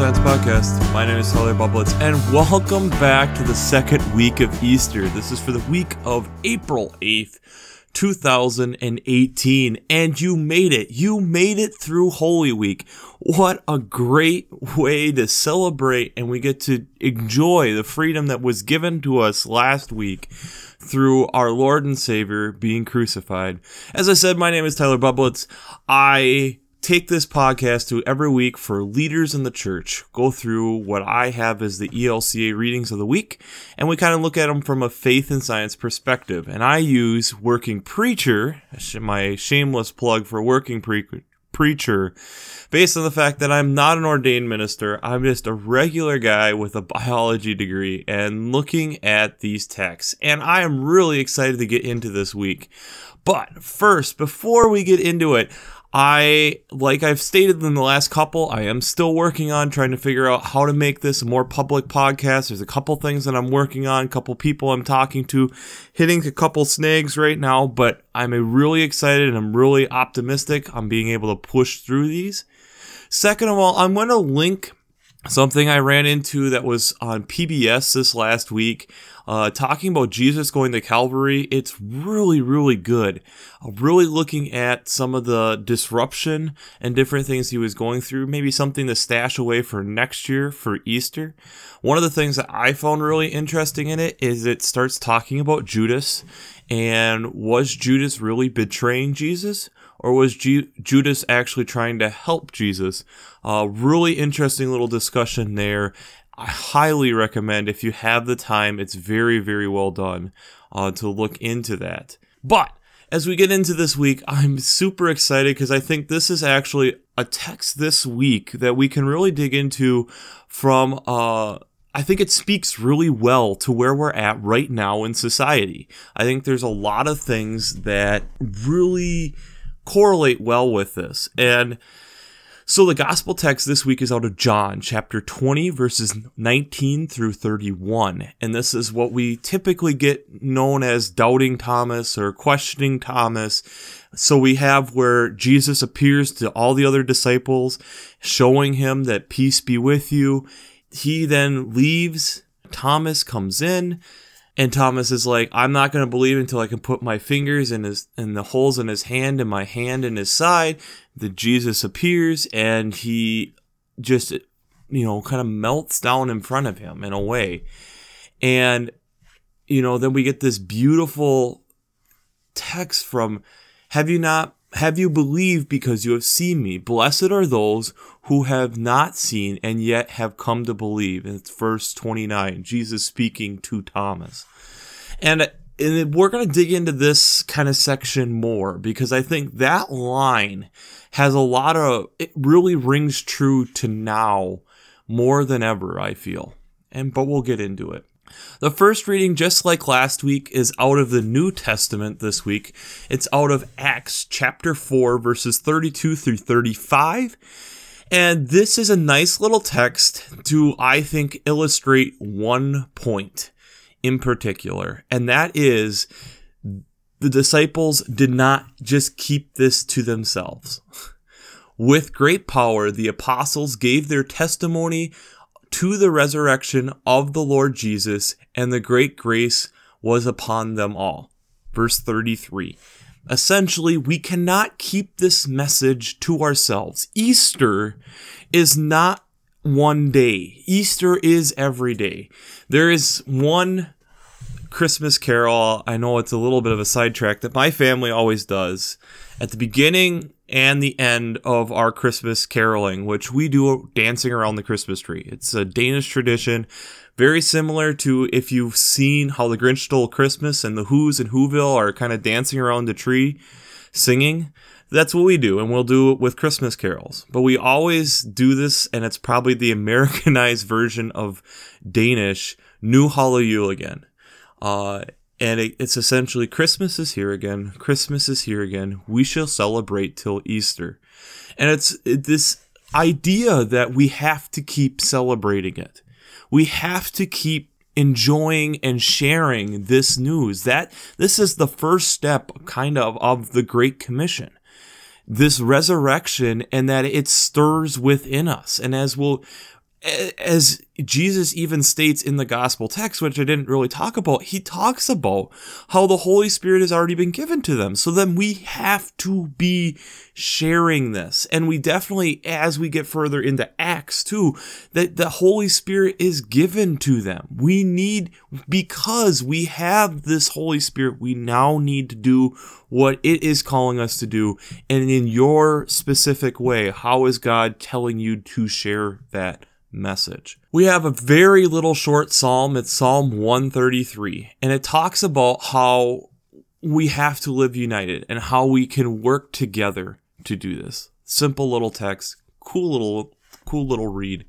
Science Podcast. My name is Tyler Bublitz, and welcome back to the second week of Easter. This is for the week of April 8th, 2018, and you made it. You made it through Holy Week. What a great way to celebrate, and we get to enjoy the freedom that was given to us last week through our Lord and Savior being crucified. As I said, my name is Tyler Bublitz. I take this podcast to every week for leaders in the church, go through what I have as the ELCA readings of the week, and we kind of look at them from a faith and science perspective. And I use Working Preacher, my shameless plug for Working Pre- Preacher, based on the fact that I'm not an ordained minister. I'm just a regular guy with a biology degree and looking at these texts. And I am really excited to get into this week. But first, before we get into it, I, like I've stated in the last couple, I am still working on trying to figure out how to make this a more public podcast. There's a couple things that I'm working on, a couple people I'm talking to, hitting a couple snags right now, but I'm really excited and I'm really optimistic on being able to push through these. Second of all, I'm going to link something I ran into that was on PBS this last week uh, talking about Jesus going to Calvary, it's really, really good. Uh, really looking at some of the disruption and different things he was going through, maybe something to stash away for next year for Easter. One of the things that I found really interesting in it is it starts talking about Judas and was Judas really betraying Jesus? Or was Ju- Judas actually trying to help Jesus? Uh, really interesting little discussion there. I highly recommend if you have the time. It's very, very well done uh, to look into that. But as we get into this week, I'm super excited because I think this is actually a text this week that we can really dig into from. Uh, I think it speaks really well to where we're at right now in society. I think there's a lot of things that really correlate well with this. And so the gospel text this week is out of John chapter 20 verses 19 through 31. And this is what we typically get known as doubting Thomas or questioning Thomas. So we have where Jesus appears to all the other disciples, showing him that peace be with you. He then leaves. Thomas comes in and Thomas is like, I'm not going to believe until I can put my fingers in his in the holes in his hand and my hand in his side. That Jesus appears and he just you know kind of melts down in front of him in a way. And you know, then we get this beautiful text from have you not have you believed because you have seen me? Blessed are those who have not seen and yet have come to believe. And it's verse 29, Jesus speaking to Thomas. And, and we're going to dig into this kind of section more because I think that line has a lot of, it really rings true to now more than ever, I feel. And, but we'll get into it. The first reading, just like last week, is out of the New Testament this week. It's out of Acts chapter 4, verses 32 through 35. And this is a nice little text to, I think, illustrate one point in particular. And that is the disciples did not just keep this to themselves. With great power, the apostles gave their testimony to the resurrection of the Lord Jesus, and the great grace was upon them all. Verse 33. Essentially, we cannot keep this message to ourselves. Easter is not one day. Easter is every day. There is one Christmas carol. I know it's a little bit of a sidetrack that my family always does at the beginning and the end of our Christmas caroling, which we do dancing around the Christmas tree. It's a Danish tradition, very similar to if you've seen how the Grinch Stole Christmas and the Who's and Whoville are kind of dancing around the tree singing. That's what we do, and we'll do it with Christmas carols. But we always do this, and it's probably the Americanized version of Danish, New jul again. Uh, and it, it's essentially Christmas is here again. Christmas is here again. We shall celebrate till Easter. And it's it, this idea that we have to keep celebrating it. We have to keep enjoying and sharing this news. That this is the first step kind of of the great commission. This resurrection and that it stirs within us. And as we'll as Jesus even states in the gospel text, which I didn't really talk about, he talks about how the Holy Spirit has already been given to them. So then we have to be sharing this. And we definitely, as we get further into Acts too, that the Holy Spirit is given to them. We need, because we have this Holy Spirit, we now need to do what it is calling us to do. And in your specific way, how is God telling you to share that? Message. We have a very little short psalm. It's Psalm 133, and it talks about how we have to live united and how we can work together to do this. Simple little text, cool little, cool little read.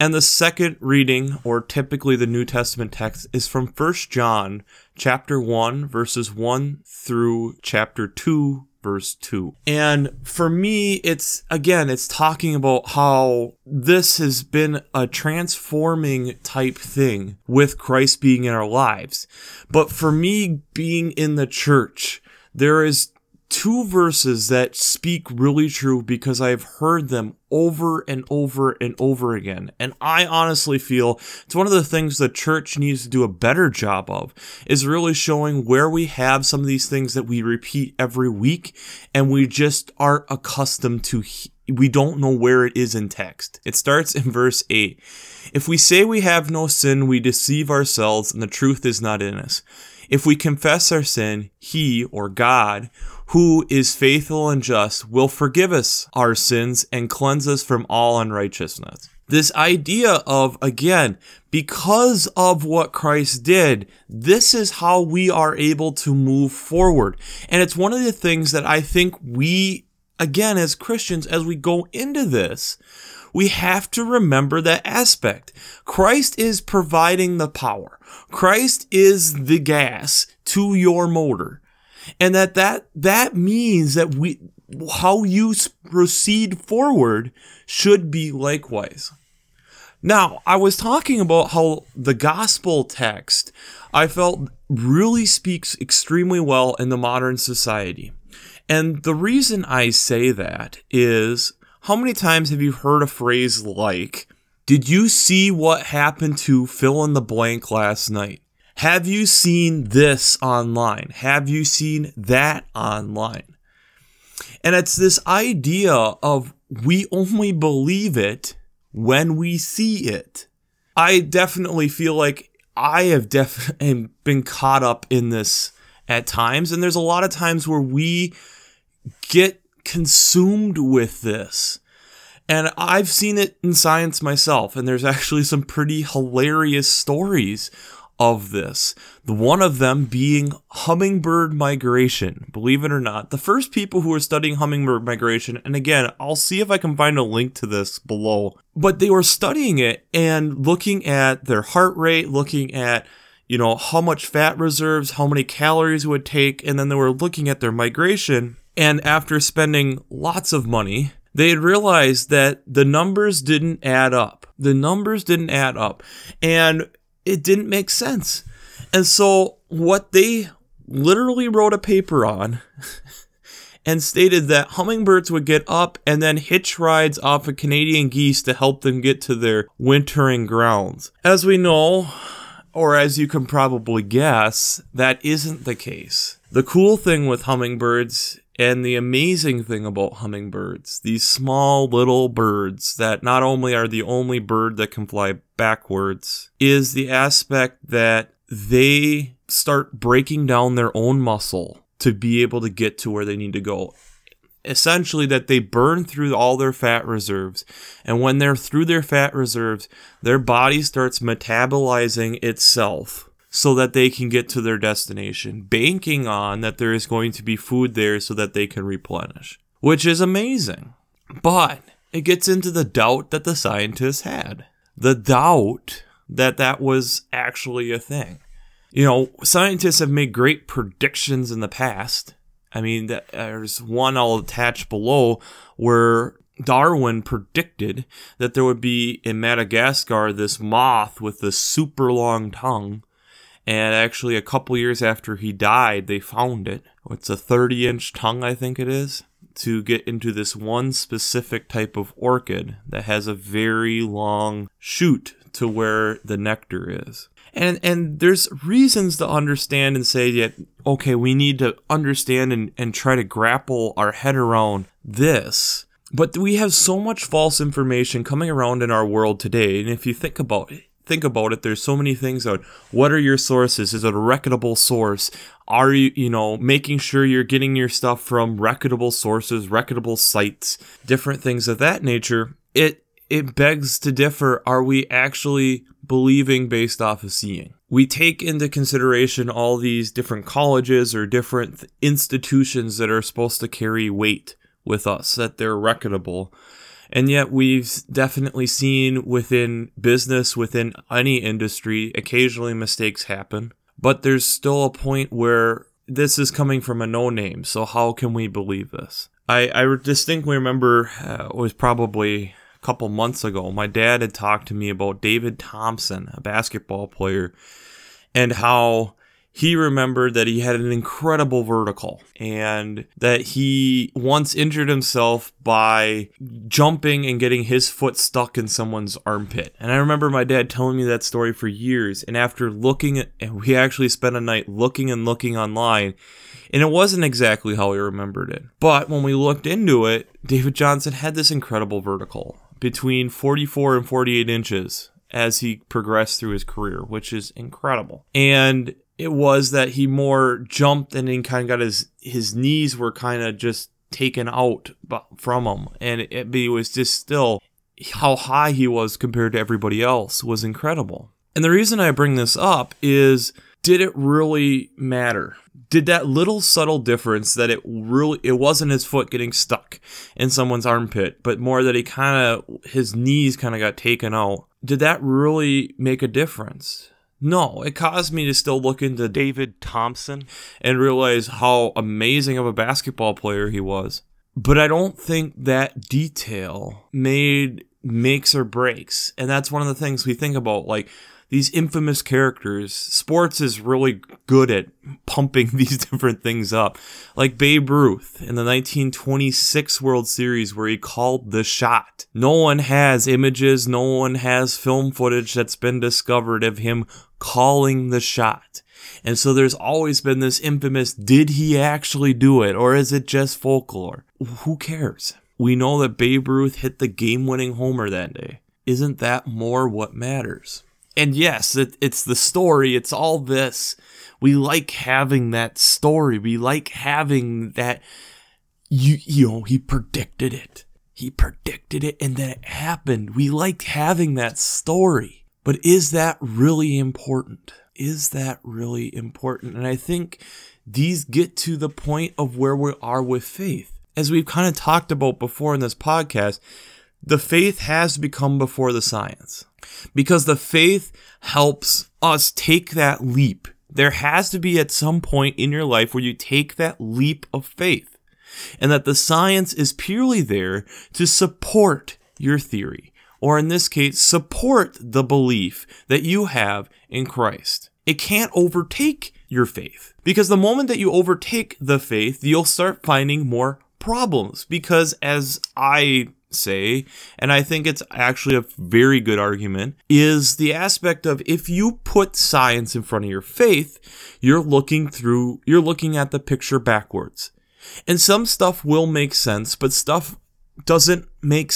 And the second reading, or typically the New Testament text, is from 1 John chapter 1, verses 1 through chapter 2, verse 2. And for me, it's again, it's talking about how this has been a transforming type thing with Christ being in our lives. But for me, being in the church, there is two verses that speak really true because I've heard them over and over and over again. And I honestly feel it's one of the things the church needs to do a better job of is really showing where we have some of these things that we repeat every week and we just aren't accustomed to we don't know where it is in text. It starts in verse 8. If we say we have no sin, we deceive ourselves and the truth is not in us. If we confess our sin, he or God who is faithful and just, will forgive us our sins and cleanse us from all unrighteousness. This idea of, again, because of what Christ did, this is how we are able to move forward. And it's one of the things that I think we, again, as Christians, as we go into this, we have to remember that aspect. Christ is providing the power. Christ is the gas to your motor and that that that means that we how you proceed forward should be likewise. Now, I was talking about how the gospel text I felt really speaks extremely well in the modern society. And the reason I say that is how many times have you heard a phrase like, Did you see what happened to fill in the blank last night? Have you seen this online? Have you seen that online? And it's this idea of we only believe it when we see it. I definitely feel like I have definitely been caught up in this at times, and there's a lot of times where we get consumed with this. And I've seen it in science myself, and there's actually some pretty hilarious stories of this. The one of them being hummingbird migration. Believe it or not, the first people who were studying hummingbird migration, and again, I'll see if I can find a link to this below, but they were studying it and looking at their heart rate, looking at you know how much fat reserves, how many calories it would take, and then they were looking at their migration. And after spending lots of money, they had realized that the numbers didn't add up. The numbers didn't add up. And it didn't make sense. And so what they literally wrote a paper on and stated that hummingbirds would get up and then hitch rides off of Canadian geese to help them get to their wintering grounds. As we know, or as you can probably guess, that isn't the case. The cool thing with hummingbirds and the amazing thing about hummingbirds, these small little birds that not only are the only bird that can fly backwards, is the aspect that they start breaking down their own muscle to be able to get to where they need to go. Essentially, that they burn through all their fat reserves. And when they're through their fat reserves, their body starts metabolizing itself so that they can get to their destination, banking on that there is going to be food there so that they can replenish, which is amazing. But it gets into the doubt that the scientists had. The doubt that that was actually a thing. You know, scientists have made great predictions in the past. I mean, there's one I'll attach below where Darwin predicted that there would be in Madagascar this moth with this super long tongue and actually, a couple years after he died, they found it. It's a 30 inch tongue, I think it is. to get into this one specific type of orchid that has a very long shoot to where the nectar is. And and there's reasons to understand and say that okay, we need to understand and, and try to grapple our head around this. But we have so much false information coming around in our world today. And if you think about it, think about it, there's so many things out. What are your sources? Is it a reputable source? Are you, you know, making sure you're getting your stuff from reputable sources, reputable sites, different things of that nature? It it begs to differ. Are we actually believing based off of seeing? We take into consideration all these different colleges or different institutions that are supposed to carry weight with us, that they're reputable. And yet, we've definitely seen within business, within any industry, occasionally mistakes happen. But there's still a point where this is coming from a no name. So, how can we believe this? I, I distinctly remember uh, it was probably a couple months ago, my dad had talked to me about David Thompson, a basketball player, and how he remembered that he had an incredible vertical and that he once injured himself by jumping and getting his foot stuck in someone's armpit. And I remember my dad telling me that story for years. And after looking at, and we actually spent a night looking and looking online, and it wasn't exactly how we remembered it. But when we looked into it, David Thompson had this incredible vertical between 44 and 48 inches as he progressed through his career, which is incredible. And it was that he more jumped and then kind of got his his knees were kind of just taken out from him, and it, it was just still how high he was compared to everybody else was incredible. And the reason I bring this up is did it really matter? did that little subtle difference that it really it wasn't his foot getting stuck in someone's armpit but more that he kind of his knees kind of got taken out did that really make a difference no it caused me to still look into david thompson and realize how amazing of a basketball player he was but i don't think that detail made makes or breaks and that's one of the things we think about like these infamous characters. Sports is really good at pumping these different things up. Like Babe Ruth in the 1926 World Series, where he called the shot. No one has images, no one has film footage that's been discovered of him calling the shot. And so there's always been this infamous did he actually do it or is it just folklore? Who cares? We know that Babe Ruth hit the game winning homer that day. Isn't that more what matters? and yes, it, it's the story. It's all this. We like having that story. We like having that. You you know he predicted it. He predicted it, and then it happened. We like having that story. But is that really important? Is that really important? And I think these get to the point of where we are with faith. As we've kind of talked about before in this podcast, the faith has become before the science because the faith helps us take that leap. There has to be at some point in your life where you take that leap of faith and that the science is purely there to support your theory, or in this case, support the belief that you have in Christ. It can't overtake your faith because the moment that you overtake the faith, you'll start finding more problems because as I say, and I think it's actually a very good argument, is the aspect of if you put science in front of your faith, you're looking through, you're looking at the picture backwards. And some stuff will make sense, but stuff doesn't make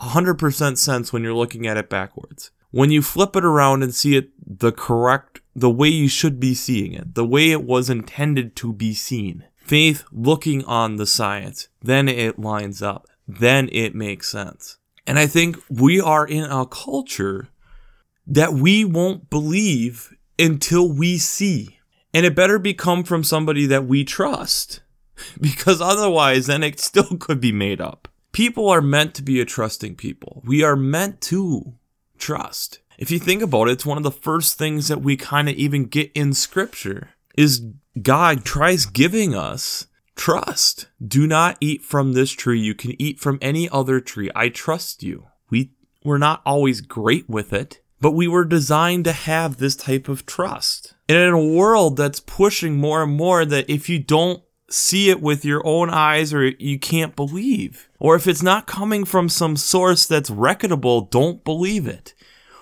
100% sense when you're looking at it backwards. When you flip it around and see it the correct, the way you should be seeing it, the way it was intended to be seen, faith looking on the science, then it lines up then it makes sense. And I think we are in a culture that we won't believe until we see. And it better become from somebody that we trust because otherwise, then it still could be made up. People are meant to be a trusting people. We are meant to trust. If you think about it, it's one of the first things that we kind of even get in scripture is God tries giving us Trust. Do not eat from this tree. You can eat from any other tree. I trust you. We were not always great with it, but we were designed to have this type of trust. And in a world that's pushing more and more that if you don't see it with your own eyes or you can't believe. Or if it's not coming from some source that's reputable, don't believe it.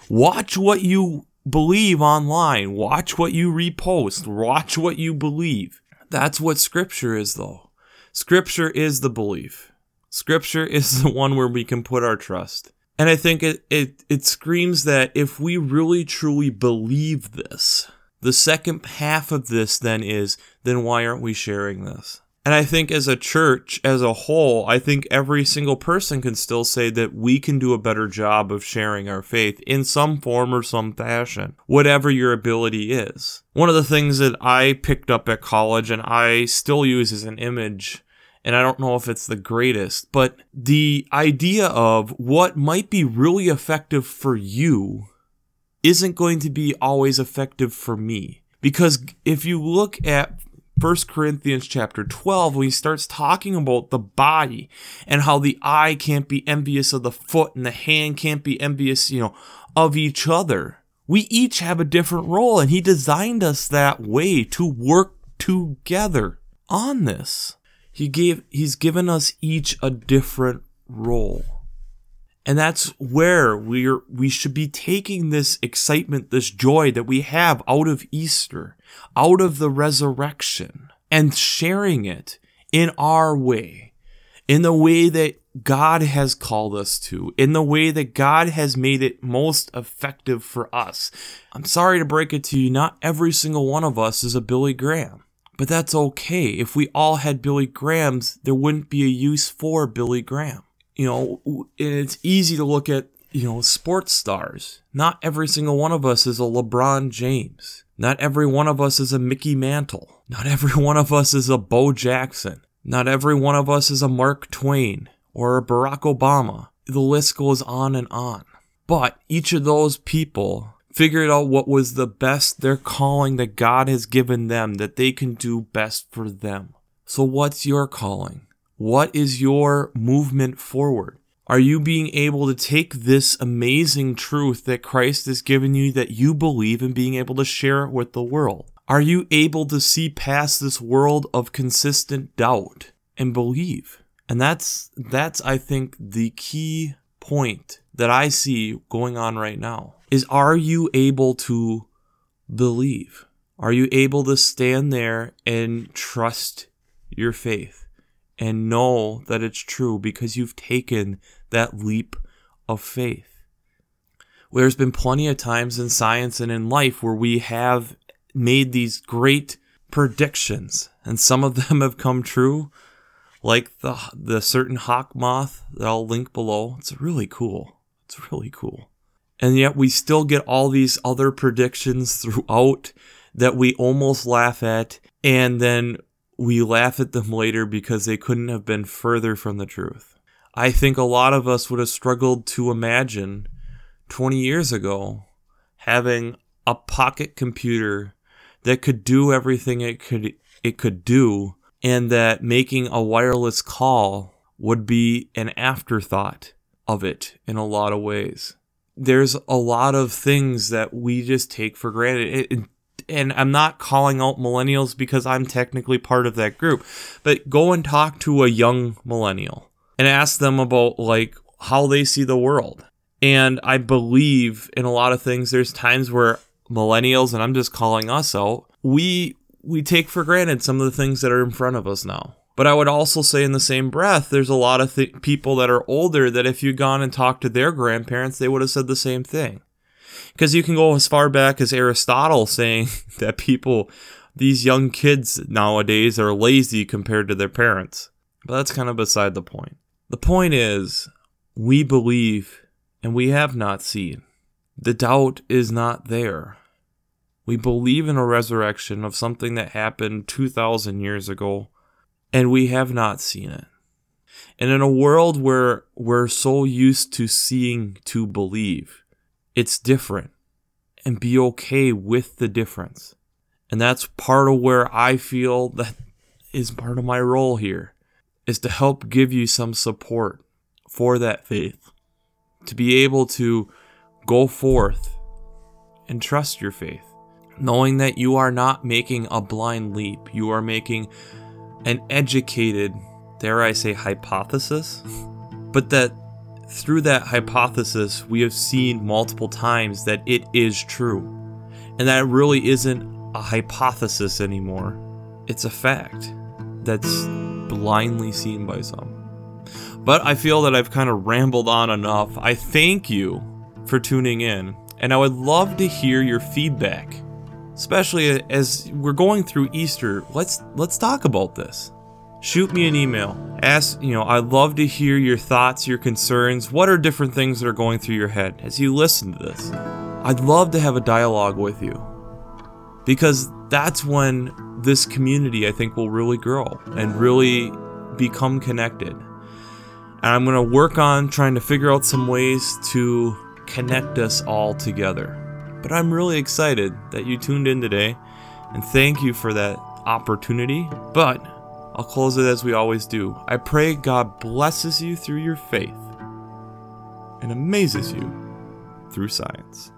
Watch what you believe online. Watch what you repost. Watch what you believe. That's what scripture is though. Scripture is the belief. Scripture is the one where we can put our trust. And I think it, it, it screams that if we really truly believe this, the second half of this then is, then why aren't we sharing this? And I think as a church, as a whole, I think every single person can still say that we can do a better job of sharing our faith in some form or some fashion, whatever your ability is. One of the things that I picked up at college and I still use as an image and I don't know if it's the greatest, but the idea of what might be really effective for you isn't going to be always effective for me. Because if you look at 1 Corinthians chapter 12, when he starts talking about the body and how the eye can't be envious of the foot and the hand can't be envious, you know, of each other. We each have a different role, and he designed us that way to work together on this. He gave he's given us each a different role. And that's where we're we should be taking this excitement, this joy that we have out of Easter, out of the resurrection, and sharing it in our way, in the way that God has called us to, in the way that God has made it most effective for us. I'm sorry to break it to you, not every single one of us is a Billy Graham. But that's okay. If we all had Billy Grahams, there wouldn't be a use for Billy Graham you know, and it's easy to look at, you know, sports stars. Not every single one of us is a LeBron James. Not every one of us is a Mickey Mantle. Not every one of us is a Bo Jackson. Not every one of us is a Mark Twain or a Barack Obama. The list goes on and on. But each of those people figured out what was the best their calling that God has given them that they can do best for them. So what's your calling? What is your movement forward? Are you being able to take this amazing truth that Christ has given you that you believe and being able to share it with the world? Are you able to see past this world of consistent doubt and believe? And that's that's I think the key point that I see going on right now is are you able to believe? Are you able to stand there and trust your faith? and know that it's true because you've taken that leap of faith. There's been plenty of times in science and in life where we have made these great predictions, and some of them have come true, like the the certain hawk moth that I'll link below. It's really cool. It's really cool. And yet we still get all these other predictions throughout that we almost laugh at, and then we laugh at them later because they couldn't have been further from the truth. I think a lot of us would have struggled to imagine 20 years ago having a pocket computer that could do everything it could it could do and that making a wireless call would be an afterthought of it in a lot of ways. There's a lot of things that we just take for granted. It, and I'm not calling out millennials because I'm technically part of that group, but go and talk to a young millennial and ask them about like how they see the world. And I believe in a lot of things there's times where millennials and I'm just calling us out, we we take for granted some of the things that are in front of us now. But I would also say, in the same breath, there's a lot of th- people that are older that if you'd gone and talked to their grandparents, they would have said the same thing. Because you can go as far back as Aristotle saying that people, these young kids nowadays, are lazy compared to their parents. But that's kind of beside the point. The point is, we believe and we have not seen. The doubt is not there. We believe in a resurrection of something that happened 2,000 years ago, and we have not seen it. And in a world where we're so used to seeing to believe, it's different and be okay with the difference. And that's part of where I feel that is part of my role here is to help give you some support for that faith. To be able to go forth and trust your faith, knowing that you are not making a blind leap. You are making an educated, dare I say, hypothesis, but that through that hypothesis, we have seen multiple times that it is true. And that it really isn't a hypothesis anymore. It's a fact that's blindly seen by some. But I feel that I've kind of rambled on enough. I thank you for tuning in, and I would love to hear your feedback. Especially as we're going through Easter, let's let's talk about this shoot me an email. Ask, you know, I'd love to hear your thoughts, your concerns. What are different things that are going through your head as you listen to this? I'd love to have a dialogue with you because that's when this community, I think, will really grow and really become connected. And I'm going to work on trying to figure out some ways to connect us all together. But I'm really excited that you tuned in today and thank you for that opportunity. But I'll close it as we always do. I pray God blesses you through your faith and amazes you through science.